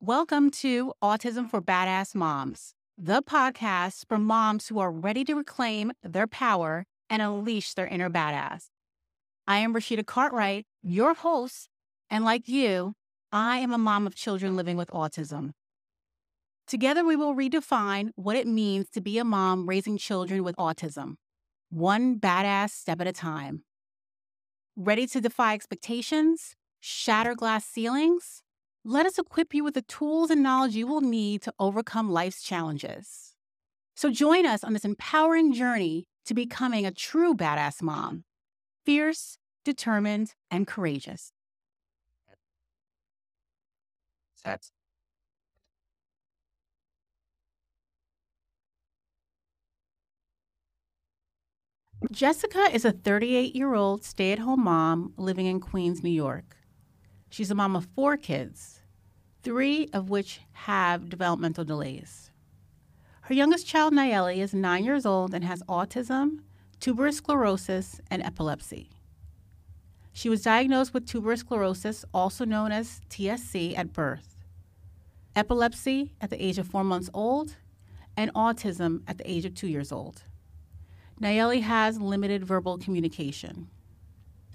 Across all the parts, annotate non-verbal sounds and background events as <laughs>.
Welcome to Autism for Badass Moms, the podcast for moms who are ready to reclaim their power and unleash their inner badass. I am Rashida Cartwright, your host, and like you, I am a mom of children living with autism. Together, we will redefine what it means to be a mom raising children with autism, one badass step at a time. Ready to defy expectations, shatter glass ceilings? Let us equip you with the tools and knowledge you will need to overcome life's challenges. So join us on this empowering journey to becoming a true badass mom fierce, determined, and courageous. That's Jessica is a 38 year old stay at home mom living in Queens, New York. She's a mom of four kids, three of which have developmental delays. Her youngest child, Nayeli, is nine years old and has autism, tuberous sclerosis, and epilepsy. She was diagnosed with tuberous sclerosis, also known as TSC, at birth, epilepsy at the age of four months old, and autism at the age of two years old. Nayeli has limited verbal communication.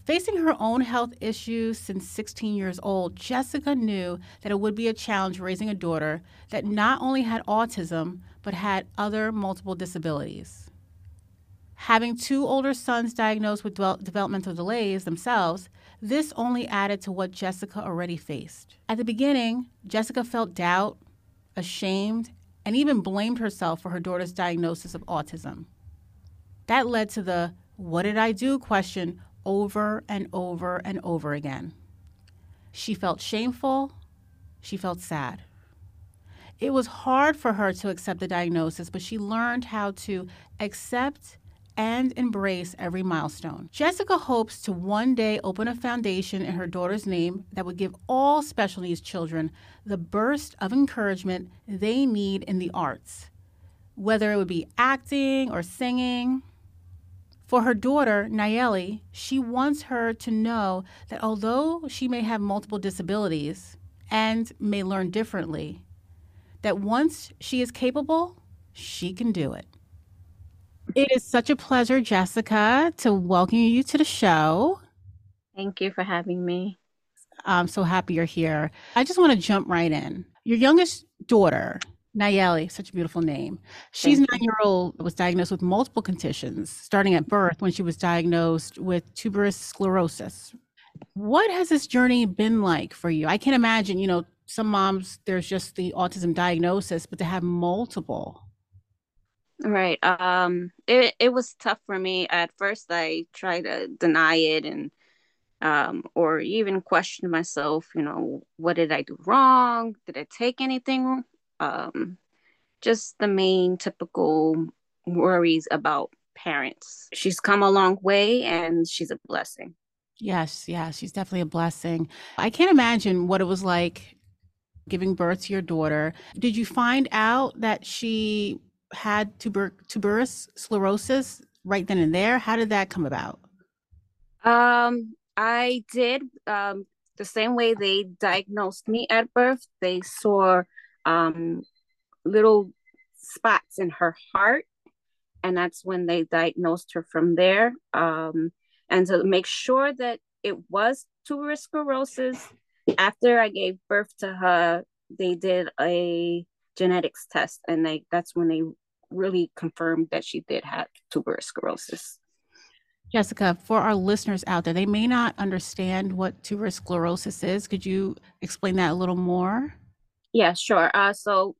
Facing her own health issues since 16 years old, Jessica knew that it would be a challenge raising a daughter that not only had autism, but had other multiple disabilities. Having two older sons diagnosed with developmental delays themselves, this only added to what Jessica already faced. At the beginning, Jessica felt doubt, ashamed, and even blamed herself for her daughter's diagnosis of autism. That led to the what did I do question over and over and over again. She felt shameful. She felt sad. It was hard for her to accept the diagnosis, but she learned how to accept and embrace every milestone. Jessica hopes to one day open a foundation in her daughter's name that would give all special needs children the burst of encouragement they need in the arts, whether it would be acting or singing for her daughter, Nayeli, she wants her to know that although she may have multiple disabilities and may learn differently, that once she is capable, she can do it. It is such a pleasure, Jessica, to welcome you to the show. Thank you for having me. I'm so happy you're here. I just want to jump right in. Your youngest daughter, Nayeli, such a beautiful name. She's nine year old, was diagnosed with multiple conditions starting at birth when she was diagnosed with tuberous sclerosis. What has this journey been like for you? I can't imagine, you know, some moms, there's just the autism diagnosis, but to have multiple. Right. Um, it, it was tough for me. At first, I tried to deny it and, um, or even question myself, you know, what did I do wrong? Did I take anything um, just the main typical worries about parents. She's come a long way and she's a blessing. Yes, yes, she's definitely a blessing. I can't imagine what it was like giving birth to your daughter. Did you find out that she had tuber- tuberous sclerosis right then and there? How did that come about? Um, I did um, the same way they diagnosed me at birth. They saw um, little spots in her heart. And that's when they diagnosed her from there. Um, and to make sure that it was tuberous sclerosis, after I gave birth to her, they did a genetics test, and they that's when they really confirmed that she did have tuberous sclerosis. Jessica, for our listeners out there, they may not understand what tuberous sclerosis is. Could you explain that a little more? Yeah, sure. Uh, so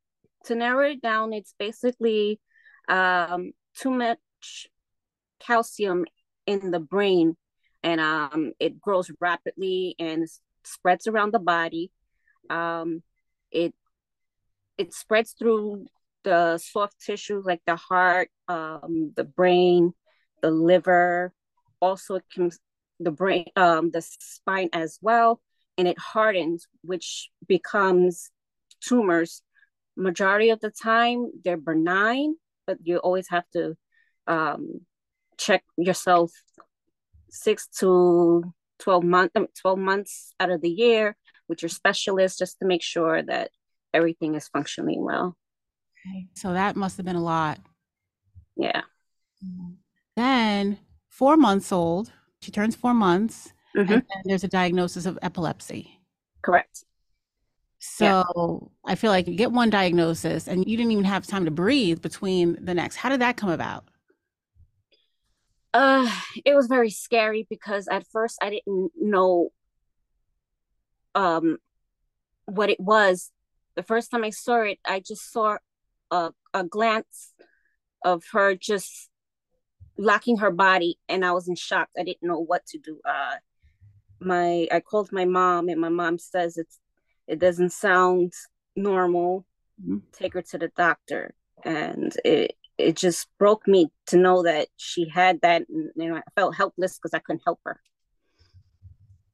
to narrow it down, it's basically um, too much calcium in the brain, and um, it grows rapidly and spreads around the body. Um, it it spreads through the soft tissue like the heart, um, the brain, the liver. Also, it can the brain, um, the spine as well, and it hardens, which becomes tumors majority of the time they're benign but you always have to um, check yourself six to 12 months um, 12 months out of the year with your specialist just to make sure that everything is functioning well. Okay. So that must have been a lot. Yeah. Then, four months old, she turns four months, Mhm. and then there's a diagnosis of epilepsy. Correct. So I feel like you get one diagnosis and you didn't even have time to breathe between the next. How did that come about? Uh, it was very scary because at first I didn't know um what it was. The first time I saw it, I just saw a a glance of her just locking her body, and I was in shock. I didn't know what to do. Uh, my I called my mom, and my mom says it's it doesn't sound normal. Mhm. Take her to the doctor, and it it just broke me to know that she had that. And, you know, I felt helpless because I couldn't help her.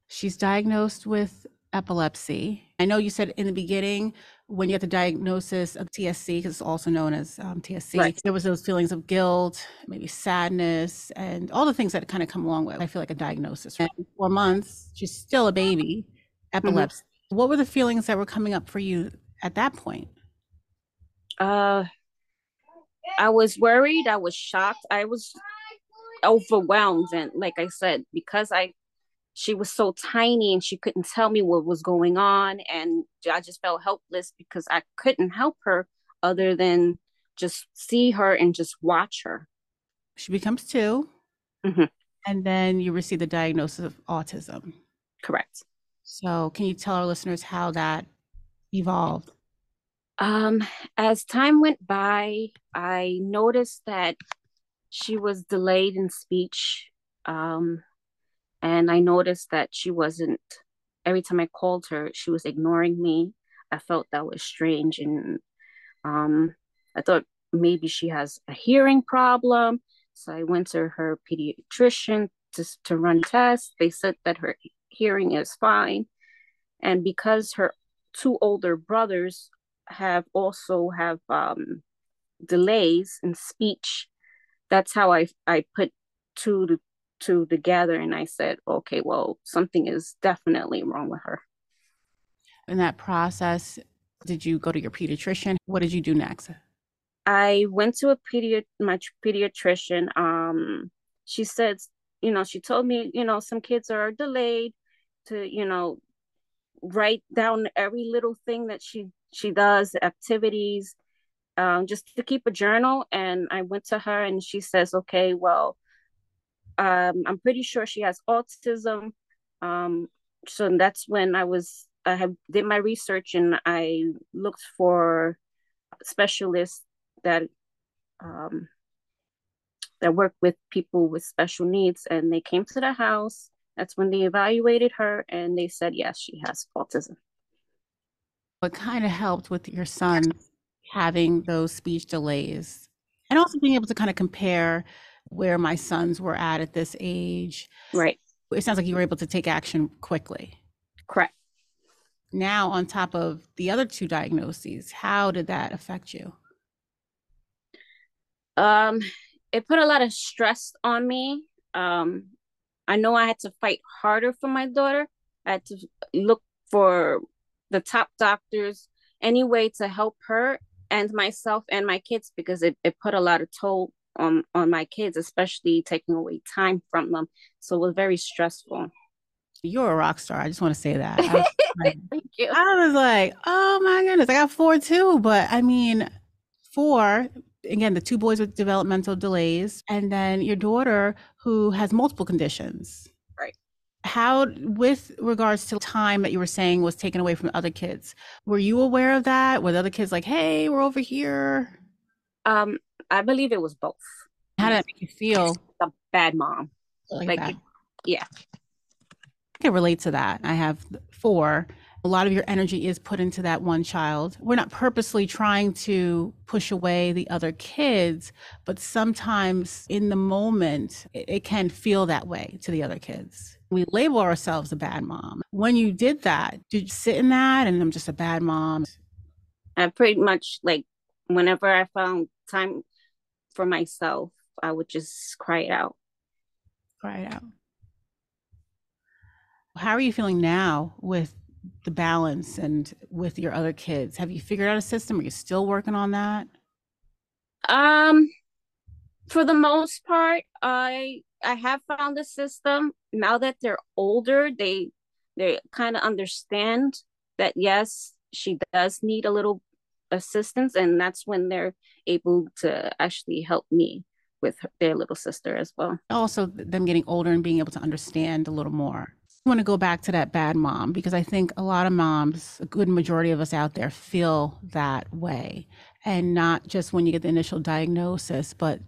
She's diagnosed with epilepsy. I know you said in the beginning when you got the diagnosis of TSC, because it's also known as um, TSC, Right. there was those feelings of guilt, maybe sadness, and all the things that kind of come along with. I feel like a diagnosis. And four months, she's still a baby, epilepsy. What were the feelings that were coming up for you at that point? Uh, I was worried. I was shocked. I was overwhelmed, and like I said, because I she was so tiny and she couldn't tell me what was going on, and I just felt helpless because I couldn't help her other than just see her and just watch her. She becomes 2 Mhm. and then you receive the diagnosis of autism. Correct. So, can you tell our listeners how that evolved? Um, as time went by, I noticed that she was delayed in speech. Um, and I noticed that she wasn't, every time I called her, she was ignoring me. I felt that was strange. And um, I thought maybe she has a hearing problem. So I went to her pediatrician to, to run tests. They said that her hearing is fine. And because her two older brothers have also have um, delays in speech. That's how I I put two to two together, and I said, okay, well, something is definitely wrong with her. In that process, did you go to your pediatrician? What did you do next? I went to a pedi my pediatrician. Um, she said, you know, she told me, you know, some kids are delayed to, you know, write down every little thing that she she does, activities, um, just to keep a journal. And I went to her, and she says, okay, well, um, I'm pretty sure she has autism. Um, so that's when I was I have did my research and I looked for specialists that um, that work with people with special needs, and they came to the house. That's when they evaluated her, and they said yes, she has autism. What kind of helped with your son having those speech delays? And also being able to kind of compare where my sons were at at this age. Right. It sounds like you were able to take action quickly. Correct. Now, on top of the other two diagnoses, how did that affect you? Um, it put a lot of stress on me. Um, I know I had to fight harder for my daughter. I had to look for the top doctors any way to help her and myself and my kids because it, it put a lot of toll on on my kids, especially taking away time from them. So it was very stressful. You're a rock star. I just want to say that. <laughs> I was, like, Thank you. I was like, oh my goodness, I got four too. But I mean, four, again, the two boys with developmental delays, and then your daughter who has multiple conditions. Right. How, with regards to time that you were saying was taken away from other kids, were you aware of that? Were the other kids like, hey, we're over here? Um, I believe it was both. How did that make you feel? A bad mom. Like, Like, yeah. I can relate to that. I have four. A lot of your energy is put into that one child. We're not purposely trying to push away the other kids, but sometimes in the moment, it, it can feel that way to the other kids. We label ourselves a bad mom. When you did that, did you sit in that and I'm just a bad mom? I pretty much like whenever I found time for myself, I would just cry it out. Cry it out. How are you feeling now with the balance and with your other kids? Have you figured out a system? Are you still working on that? Um, for the most part, I I have found a system. Now that they're older, they they kind of understand that yes, she does need a little assistance, and that's when they're able to actually help me with their little sister as well. Also, them getting older and being able to understand a little more. Want to go back to that bad mom because I think a lot of moms, a good majority of us out there, feel that way. And not just when you get the initial diagnosis, but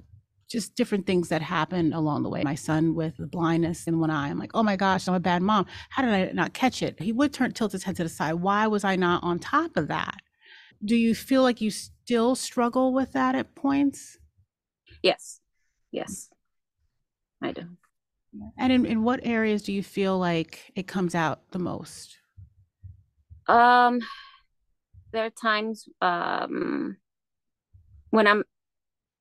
just different things that happen along the way. My son with the blindness in one eye, I'm like, oh my gosh, I'm a bad mom. How did I not catch it? He would turn tilt his head to the side. Why was I not on top of that? Do you feel like you still struggle with that at points? Yes. Yes. I do. And in, in what areas do you feel like it comes out the most? Um there are times um when I'm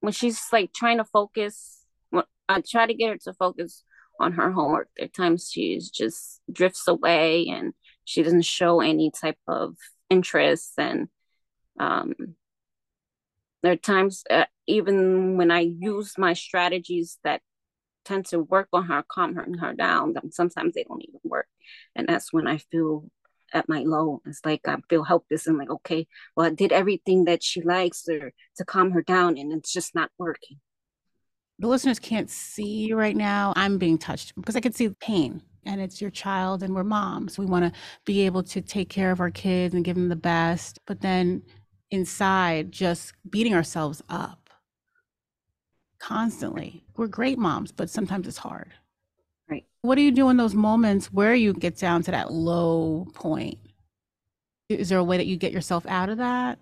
when she's like trying to focus when I try to get her to focus on her homework. There are times she just drifts away and she doesn't show any type of interest and um there are times uh, even when I use my strategies that tend to work on her, calm her, down, sometimes they don't even work. And that's when I feel at my low. It's like I feel helpless and like, okay, well, I did everything that she likes or to calm her down and it's just not working. The listeners can't see right now. I'm being touched because I can see the pain and it's your child and we're moms. We want to be able to take care of our kids and give them the best. But then inside, just beating ourselves up constantly. We're great moms, but sometimes it's hard. Right. What do you do in those moments where you get down to that low point? Is there a way that you get yourself out of that?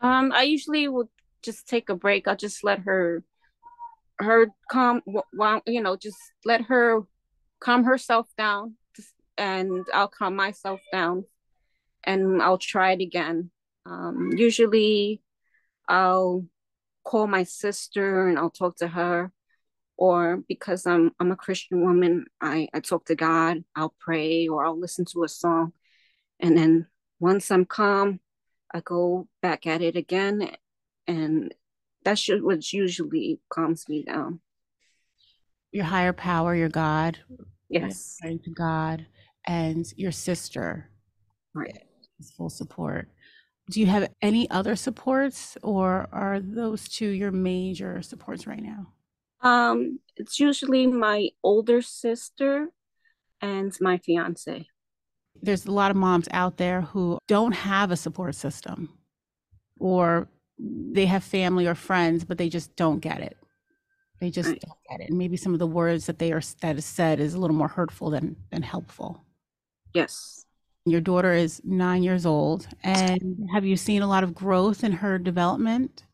Um, I usually will just take a break. I'll just let her her calm while you know, just let her calm herself down and I'll calm myself down and I'll try it again. Um, usually I'll call my sister and I'll talk to her or because I'm I'm a Christian woman, I, I talk to God, I'll pray or I'll listen to a song. And then once I'm calm, I go back at it again. And that's what usually calms me down. Your higher power, your God. Yes. Praying to God and your sister. Right. Full support. Do you have any other supports or are those two your major supports right now? Um, it's usually my older sister and my fiance. There's a lot of moms out there who don't have a support system or they have family or friends, but they just don't get it. They just right. don't get it. And maybe some of the words that they are that is said is a little more hurtful than than helpful. Yes. Your daughter is nine years old, and have you seen a lot of growth in her development?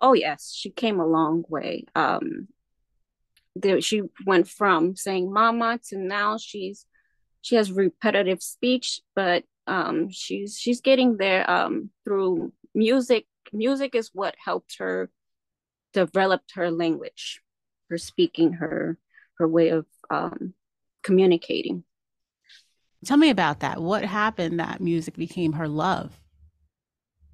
oh yes. She came a long way. Um there she went from saying mama to now she's she has repetitive speech but um she's she's getting there um through music. Music is what helped her develop her language her speaking her her way of um communicating tell me about that what happened that music became her love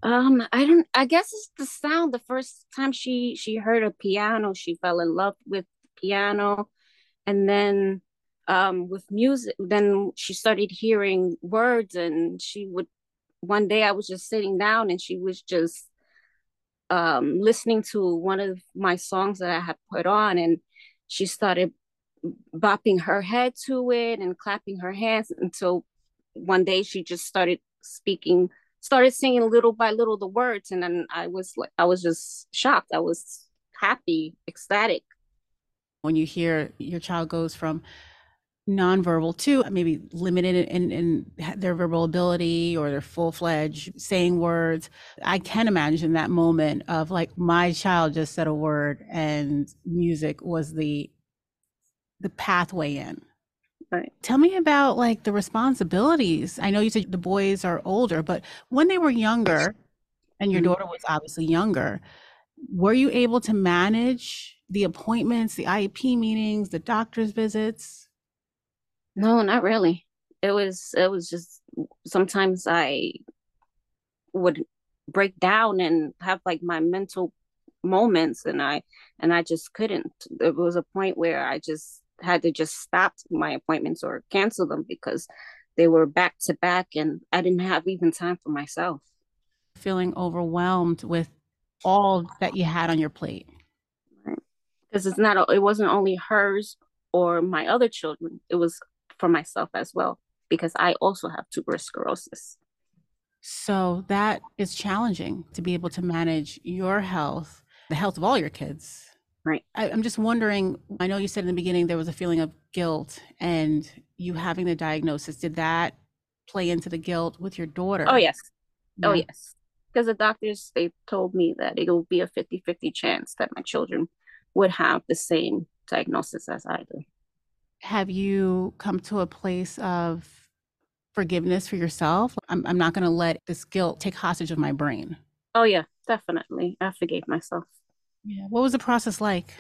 um, I don't. I guess it's the sound. The first time she she heard a piano, she fell in love with piano, and then um with music. Then she started hearing words, and she would. One day, I was just sitting down, and she was just um listening to one of my songs that I had put on, and she started bopping her head to it and clapping her hands until one day she just started speaking started singing little by little the words. And then i was like i was just shocked. I was happy ecstatic. When you hear your child goes from nonverbal to maybe limited in, in their verbal ability or their full-fledged saying words i can imagine that moment of like my child just said a word and music was the the pathway in Right. Tell me about like the responsibilities. I know you said the boys are older, but when they were younger, and your mm-hmm. daughter was obviously younger, were you able to manage the appointments, the IEP meetings, the doctor's visits? No, not really. it was it was just sometimes I would break down and have like my mental moments and I and I just couldn't. There was a point where I just had to just stop my appointments or cancel them because they were back to back and I didn't have even time for myself. Feeling overwhelmed with all that you had on your plate. Because it's not it wasn't only hers or my other children. It was for myself as well because I also have tuberous sclerosis. So that is challenging to be able to manage your health, the health of all your kids. Right. I, am just wondering. I know you said in the beginning there was a feeling of guilt and you having the diagnosis. Did that play into the guilt with your daughter? Oh, yes. Oh, yeah. Oh, yes. Because the doctors, they told me that it'll be a 50 50 chance that my children would have the same diagnosis as I do. Have you come to a place of forgiveness for yourself? I'm, I'm not going to let this guilt take hostage of my brain. Oh, yeah, definitely. I forgave myself. Yeah. What was the process like?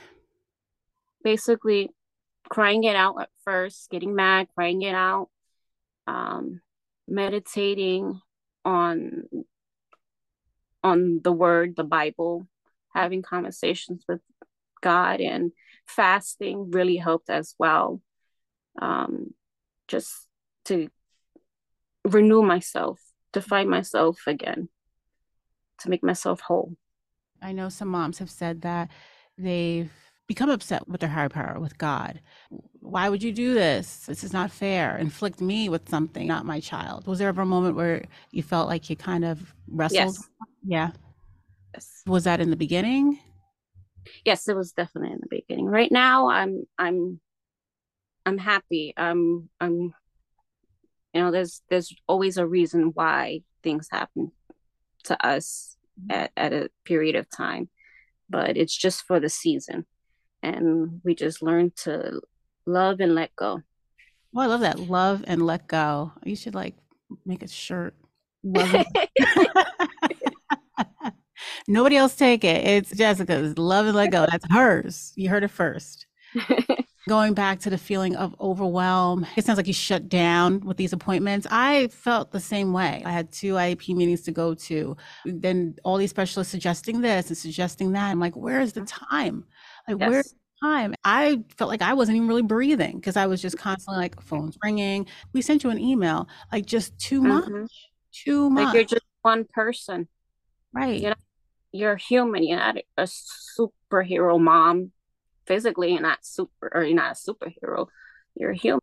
Basically, crying it out at first, getting mad, crying it out, um, meditating on on the word, the Bible, having conversations with God and fasting really helped as well. Um, just to renew myself, to find myself again, to make myself whole. I know some moms have said that they've become upset with their higher power, with God. Why would you do this? This is not fair. Inflict me with something, not my child. Was there ever a moment where you felt like you kind of wrestled? Yes. Yeah. Yes. Was that in the beginning? yes it was definitely in the beginning right now i'm i'm i'm happy i'm i'm you know there's there's always a reason why things happen to us. At, at a period of time but it's just for the season and we just learn to love and let go well i love that love and let go you should like make a shirt <laughs> Nobody else take it. It's Jessica's. Love and let go. That's hers. You heard it first. <laughs> Going back to the feeling of overwhelm, it sounds like you shut down with these appointments. I felt the same way. I had two IEP meetings to go to. Then all these specialists suggesting this and suggesting that. I'm like, where is the time? Like, yes. where's time. I felt like I wasn't even really breathing because I was just constantly like phones ringing. We sent you an email, like just too mm-hmm. much, too much. Like you're just one person, right? You know, you're human. You're not a superhero mom physically. You're not super, or you're not a superhero. You're human.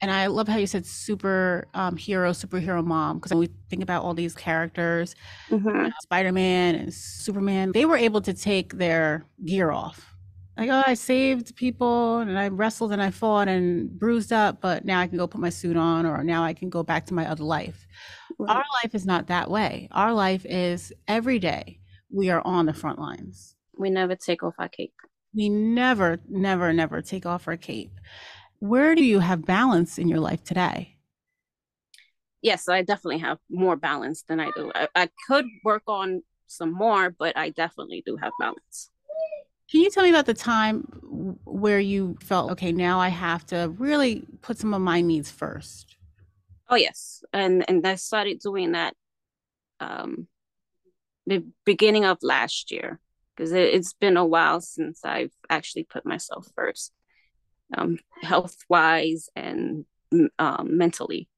And I love how you said super um, hero, superhero mom, because when we think about all these characters, mm-hmm. Spider Man and Superman, they were able to take their gear off. Like, oh, I saved people and I wrestled and I fought and bruised up, but now I can go put my suit on or now I can go back to my other life. Right. Our life is not that way. Our life is every day we are on the front lines. We never take off our cape. We never, never, never take off our cape. Where do you have balance in your life today? Yes, I definitely have more balance than I do. I, I could work on some more, but I definitely do have balance. Can you tell me about the time where you felt, okay, now I have to really put some of my needs first? Oh yes, and and I started doing that um, the beginning of last year because it, has been a while since I've actually put myself first, um, health wise and um, mentally.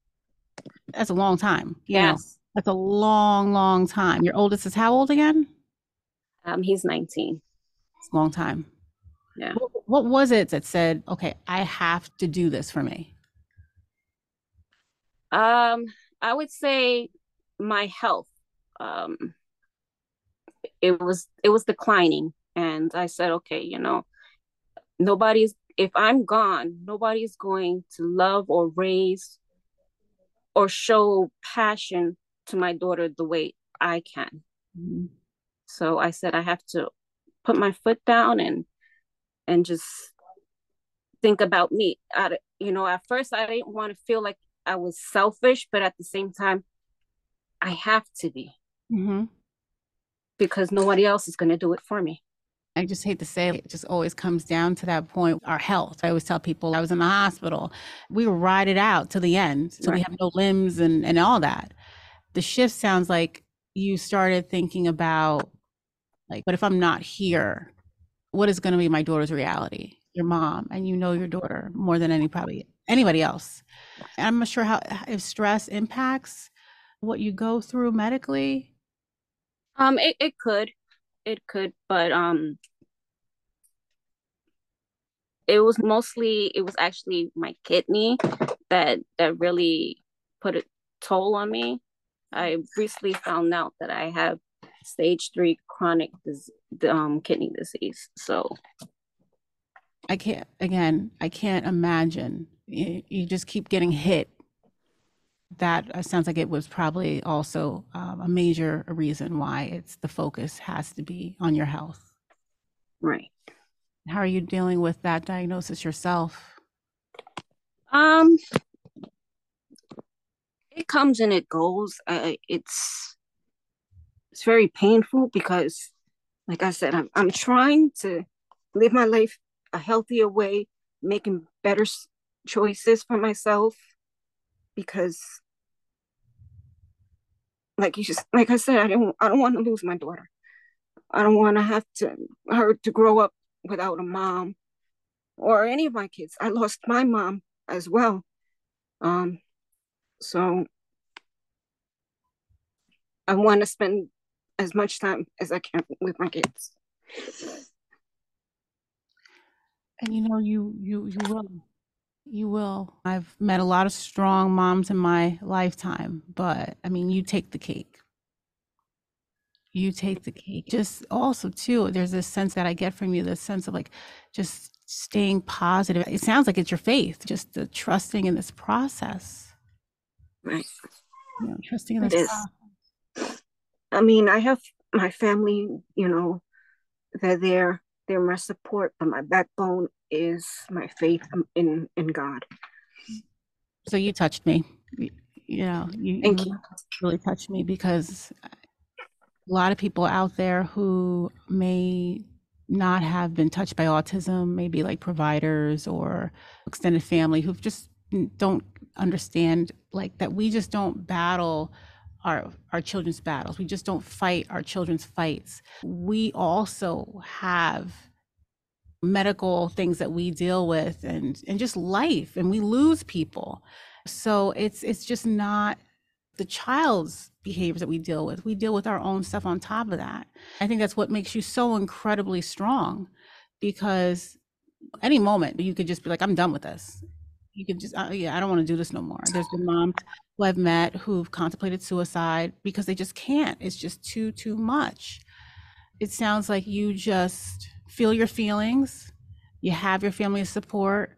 That's a long time. Yeah, yes. That's a long, long time. Your oldest is how old again? Um, he's 19. It's a long time. Yeah. What, what was it that said, okay, I have to do this for me? Um, I would say my health. Um, it was it was declining. And i said okay you know nobody's if i'm gone nobody's going to love or raise or show passion to my daughter the way i can. Mm-hmm. so i said i have to put my foot down and and just think about me. I, you know at first i didn't want to feel like i was selfish but at the same time i have to be. Mm-hmm because nobody else is going to do it for me. I just hate to say it, it just always comes down to that point our health. I always tell people I was in the hospital. We were ride it out to the end. So right. we have no limbs and, and all that. The shift sounds like you started thinking about like, but if I'm not here, what is going to be my daughter's reality? Your mom, and you know your daughter more than any probably anybody else. I'm not sure how if stress impacts what you go through medically. Um, it, it could, it could, but um, it was mostly it was actually my kidney that that really put a toll on me. I recently found out that I have stage three chronic um, kidney disease. So I can't, again, I can't imagine. You, you just keep getting hit. That uh, sounds like it was probably also um, a major reason why it's the focus has to be on your health. Right. How are you dealing with that diagnosis yourself? Um, it comes and it goes. Uh, it's it's very painful because, like I said, I'm I'm trying to live my life a healthier way, making better choices for myself because like you just like I said, I don't I don't want to lose my daughter. I don't want to have to her to grow up without a mom or any of my kids. I lost my mom as well. Um so I want to spend as much time as I can with my kids. And you know, you you you will. You will. I've met a lot of strong moms in my lifetime, but I mean, you take the cake. You take the cake. Just also too, there's this sense that I get from you, this sense of like just staying positive. It sounds like it's your faith, just the trusting in this process. Right. You know, trusting in this it process. I mean, I have my family, you know, they're there they're my support, but my backbone is my faith in in God. So you touched me. You know, you, Thank you. really touched me because a lot of people out there who may not have been touched by autism, maybe like providers or extended family who just don't understand like that we just don't battle our our children's battles. We just don't fight our children's fights. We also have medical things that we deal with and and just life and we lose people. So it's it's just not the child's behaviors that we deal with. We deal with our own stuff on top of that. I think that's what makes you so incredibly strong because any moment you could just be like I'm done with this you can just, uh, yeah, I don't want to do this no more. There's been moms who I've met who've contemplated suicide because they just can't. It's just too, too much. It sounds like you just feel your feelings. You have your family support.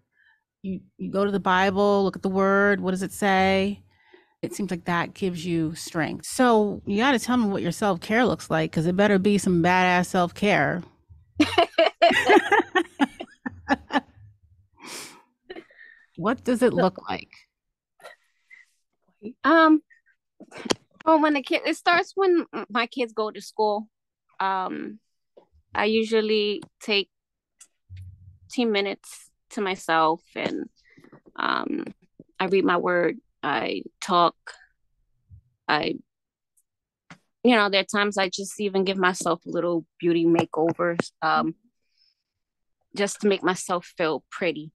You, you go to the Bible, look at the word. What does it say? It seems like that gives you strength. So you got to tell me what your self care looks like because it better be some badass self care. <laughs> What does it look like? Um, well, when the kid, it starts when my kids go to school. Um, I usually take 10 minutes to myself and um, I read my word, I talk, I, you know, there are times I just even give myself a little beauty makeovers um, just to make myself feel pretty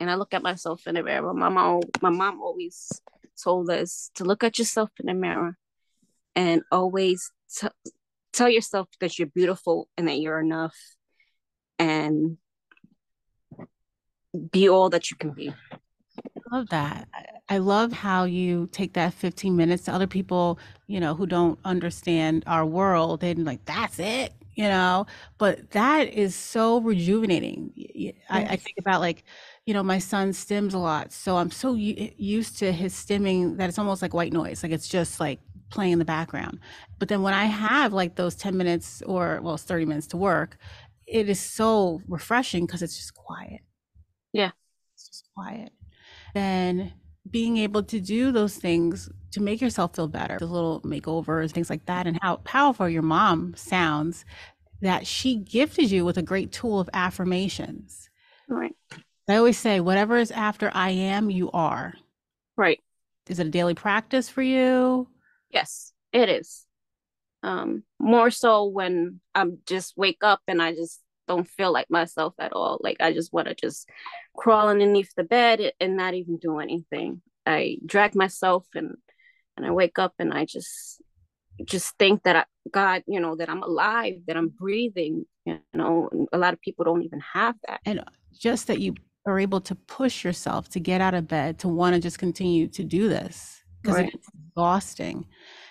and I look at myself in the mirror. My mom, my mom always told us to look at yourself in the mirror and always t- tell yourself that you're beautiful and that you're enough and be all that you can be. I love that. I love how you take that 15 minutes to other people, you know, who don't understand our world and like, that's it, you know, but that is so rejuvenating. I, I think about like, you know, my son stims a lot. So I'm so u- used to his stimming that it's almost like white noise. Like it's just like playing in the background. But then when I have like those 10 minutes or, well, it's 30 minutes to work, it is so refreshing because it's just quiet. Yeah. It's just quiet. Then being able to do those things to make yourself feel better, the little makeovers, things like that, and how powerful your mom sounds that she gifted you with a great tool of affirmations. Right. I always say, whatever is after I am, you are. Right. Is it a daily practice for you? Yes, it is. Um, more so when I'm just wake up and I just don't feel like myself at all. Like I just want to just crawl underneath the bed and not even do anything. I drag myself and and I wake up and I just just think that I, God, you know, that I'm alive, that I'm breathing. You know, a lot of people don't even have that. And just that you are able to push yourself to get out of bed to want to just continue to do this because right. it's exhausting.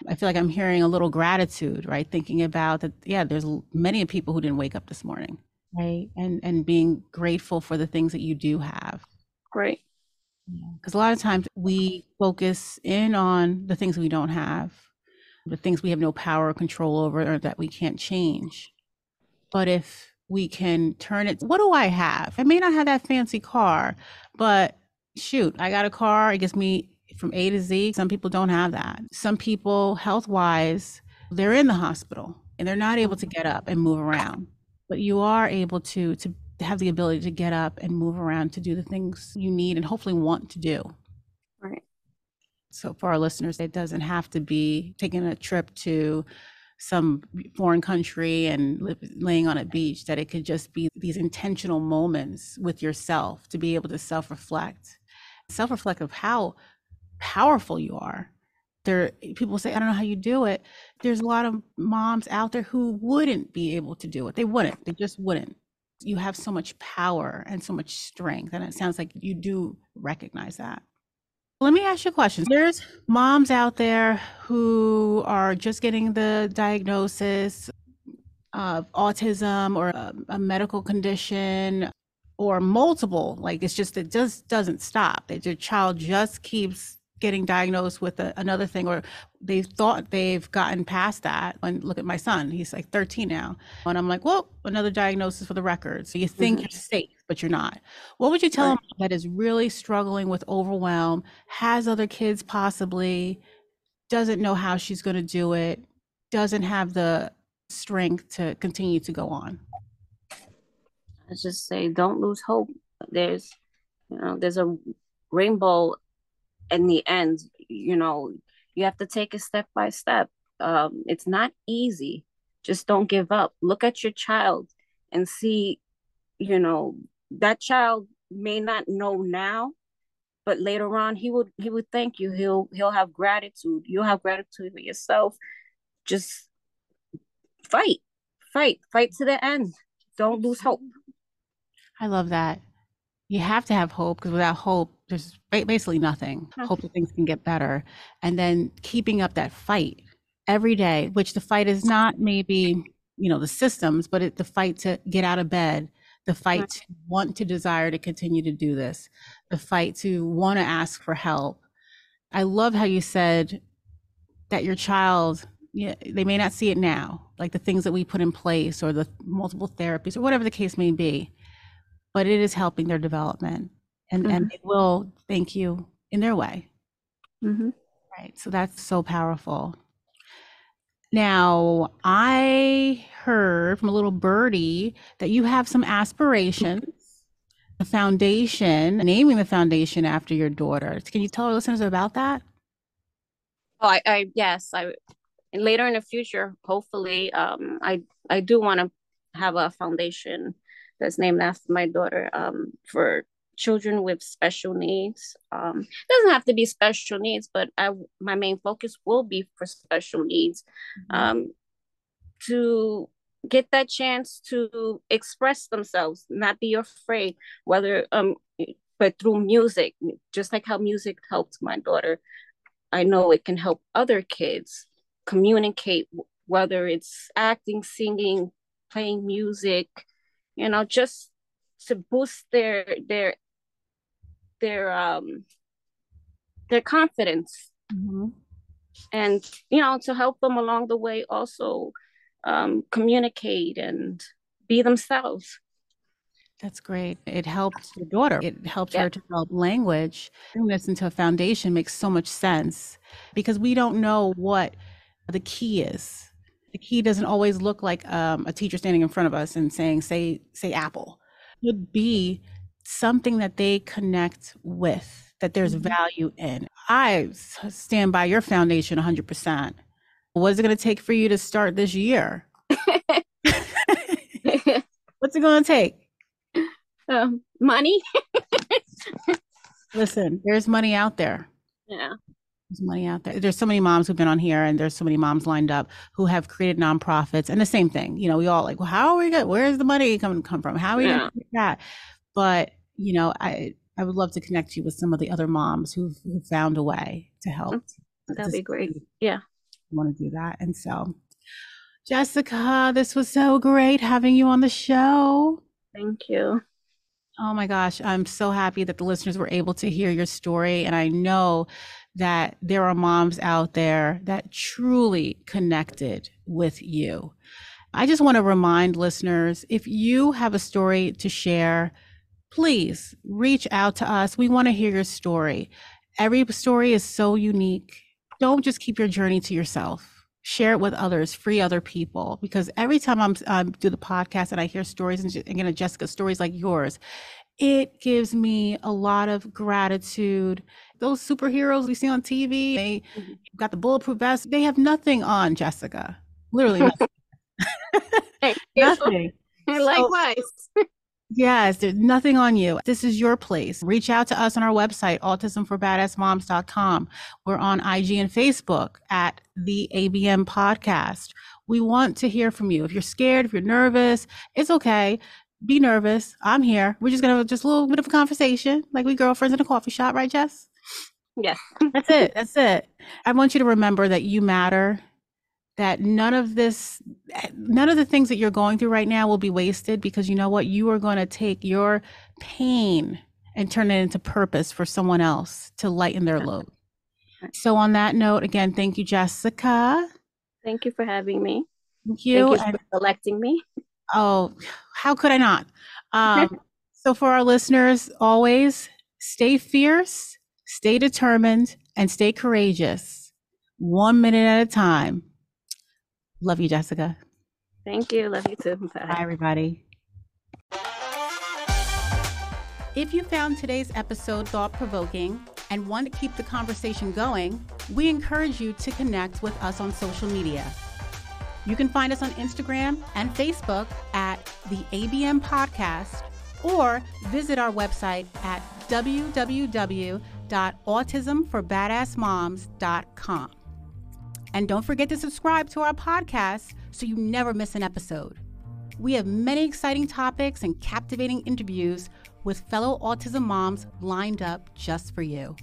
I feel like I'm hearing a little gratitude, right? Thinking about that. Yeah, there's many people who didn't wake up this morning, right? And and being grateful for the things that you do have. Right. Because a lot of times we focus in on the things we don't have, the things we have no power or control over, or that we can't change. But if we can turn it, what do I have? I may not have that fancy car, but shoot, I got a car. It gets me from A to Z. Some people don't have that. Some people, health wise, they're in the hospital and they're not able to mm-hmm. get up and move around. But you are able to to have the ability to get up and move around to do the things you need and hopefully want to do. Right. So for our listeners, it doesn't have to be taking a trip to some foreign country and laying on a beach that it could just be these intentional moments with yourself to be able to self-reflect. Self-reflect of how powerful you are. There people say i don't know how you do it. There's a lot of moms out there who wouldn't be able to do it. They wouldn't. They just wouldn't. You have so much power and so much strength and it sounds like you do recognize that let me ask you a question. There's moms out there who are just getting the diagnosis of autism or a, a medical condition or multiple. Like it's just, it just doesn't stop. That your child just keeps getting diagnosed with a, another thing or they thought they've gotten past that and look at my son he's like 13 now and i'm like well another diagnosis for the record so you think mm-hmm. you're safe but you're not what would you tell right. them that is really struggling with overwhelm has other kids possibly doesn't know how she's going to do it doesn't have the strength to continue to go on i just say don't lose hope there's you know there's a rainbow in the end, you know, you have to take it step by step. Um, it's not easy. Just don't give up. Look at your child and see, you know, that child may not know now, but later on he would he would thank you. He'll he'll have gratitude. You'll have gratitude for yourself. Just fight, fight, fight to the end. Don't lose hope. I love that you have to have hope because without hope, there's basically nothing. Hope that things can get better. And then keeping up that fight every day, which the fight is not maybe, you know, the systems, but it, the fight to get out of bed, the fight to want to desire to continue to do this, the fight to want to ask for help. I love how you said that your child, yeah, they may not see it now, like the things that we put in place or the multiple therapies or whatever the case may be but it is helping their development and mm-hmm. and they will thank you in their way mm-hmm. right so that's so powerful now i heard from a little birdie that you have some aspirations the foundation naming the foundation after your daughter. Can you tell our listeners about that? Oh i, I yes i later in the future hopefully um i i do want to have a foundation that's named after my daughter um, for children with special needs. Um, it doesn't have to be special needs, but I my main focus will be for special needs. Mm-hmm. Um, to get that chance to express themselves, not be afraid, whether um but through music, just like how music helped my daughter, I know it can help other kids communicate, whether it's acting, singing, playing music, you know just to boost their their their um their confidence mm-hmm. and you know to help them along the way also um, communicate and be themselves that's great. It helped your daughter. It helped her to develop language. Turning this into a foundation makes so much sense because we don't know what the key is The key doesn't always look like um, a teacher standing in front of us and saying, "Say, say apple." It would be something that they connect with, that there's mm-hmm. value in. I stand by your foundation 100%. What is it going to take for you to start this year? <laughs> What's it going to take? Um, money. Listen, there's money out there. Yeah. There's money out there. There's so many moms who've been on here, and there's so many moms lined up who have created nonprofits. And the same thing, you know, we all like, well, how are we going? Where's the money coming come from? How are we yeah. going to that? But you know, I I would love to connect you with some of the other moms who've, who've found a way to help. That'd be great. Yeah, I want to do that, and so. Jessica, this was so great having you on the show. Thank you. Oh my gosh, I'm so happy that the listeners were able to hear your story. And I know that there are moms out there that truly connected with you. I just want to remind listeners if you have a story to share, please reach out to us. We want to hear your story. Every story is so unique. Don't just keep your journey to yourself share it with others, free other people. Because every time I'm I do the podcast and I hear stories, and again, Jessica, stories like yours, it gives me a lot of gratitude. Those superheroes we see on TV, they mm-hmm. got the bulletproof vest. They have nothing on, Jessica. Literally nothing. <laughs> <laughs> nothing. <laughs> Likewise. So, Yes, there's nothing on you. This is your place. Reach out to us on our website, autismforbadassmoms.com. We're on IG and Facebook at the ABM podcast. We want to hear from you. If you're scared, if you're nervous, it's okay. Be nervous. I'm here. We're just gonna just a little bit of a conversation, like we girlfriends in a coffee shop, right, Jess? Yes. That's it. That's it. I want you to remember that you matter that none of this none of the things that you're going through right now will be wasted because you know what? You are going to take your pain and turn it into purpose for someone else to lighten their load. So on that note again thank you jessica. Thank you for having me. Thank you, thank you for electing me. Oh how could i not? Um, <laughs> so for our listeners always stay fierce stay determined and stay courageous one minute at a time Love you, Jessica. Thank you. Love you too. <laughs> Bye, Bye everybody. If you found today's episode thought provoking and want to keep the conversation going, we encourage you to connect with us on social media. You can find us on Instagram and Facebook at the ABM Podcast or visit our website at www.autismforbadassmoms.com. And don't forget to subscribe to our podcast so you never miss an episode. We have many exciting topics and captivating interviews with fellow autism moms lined up just for you.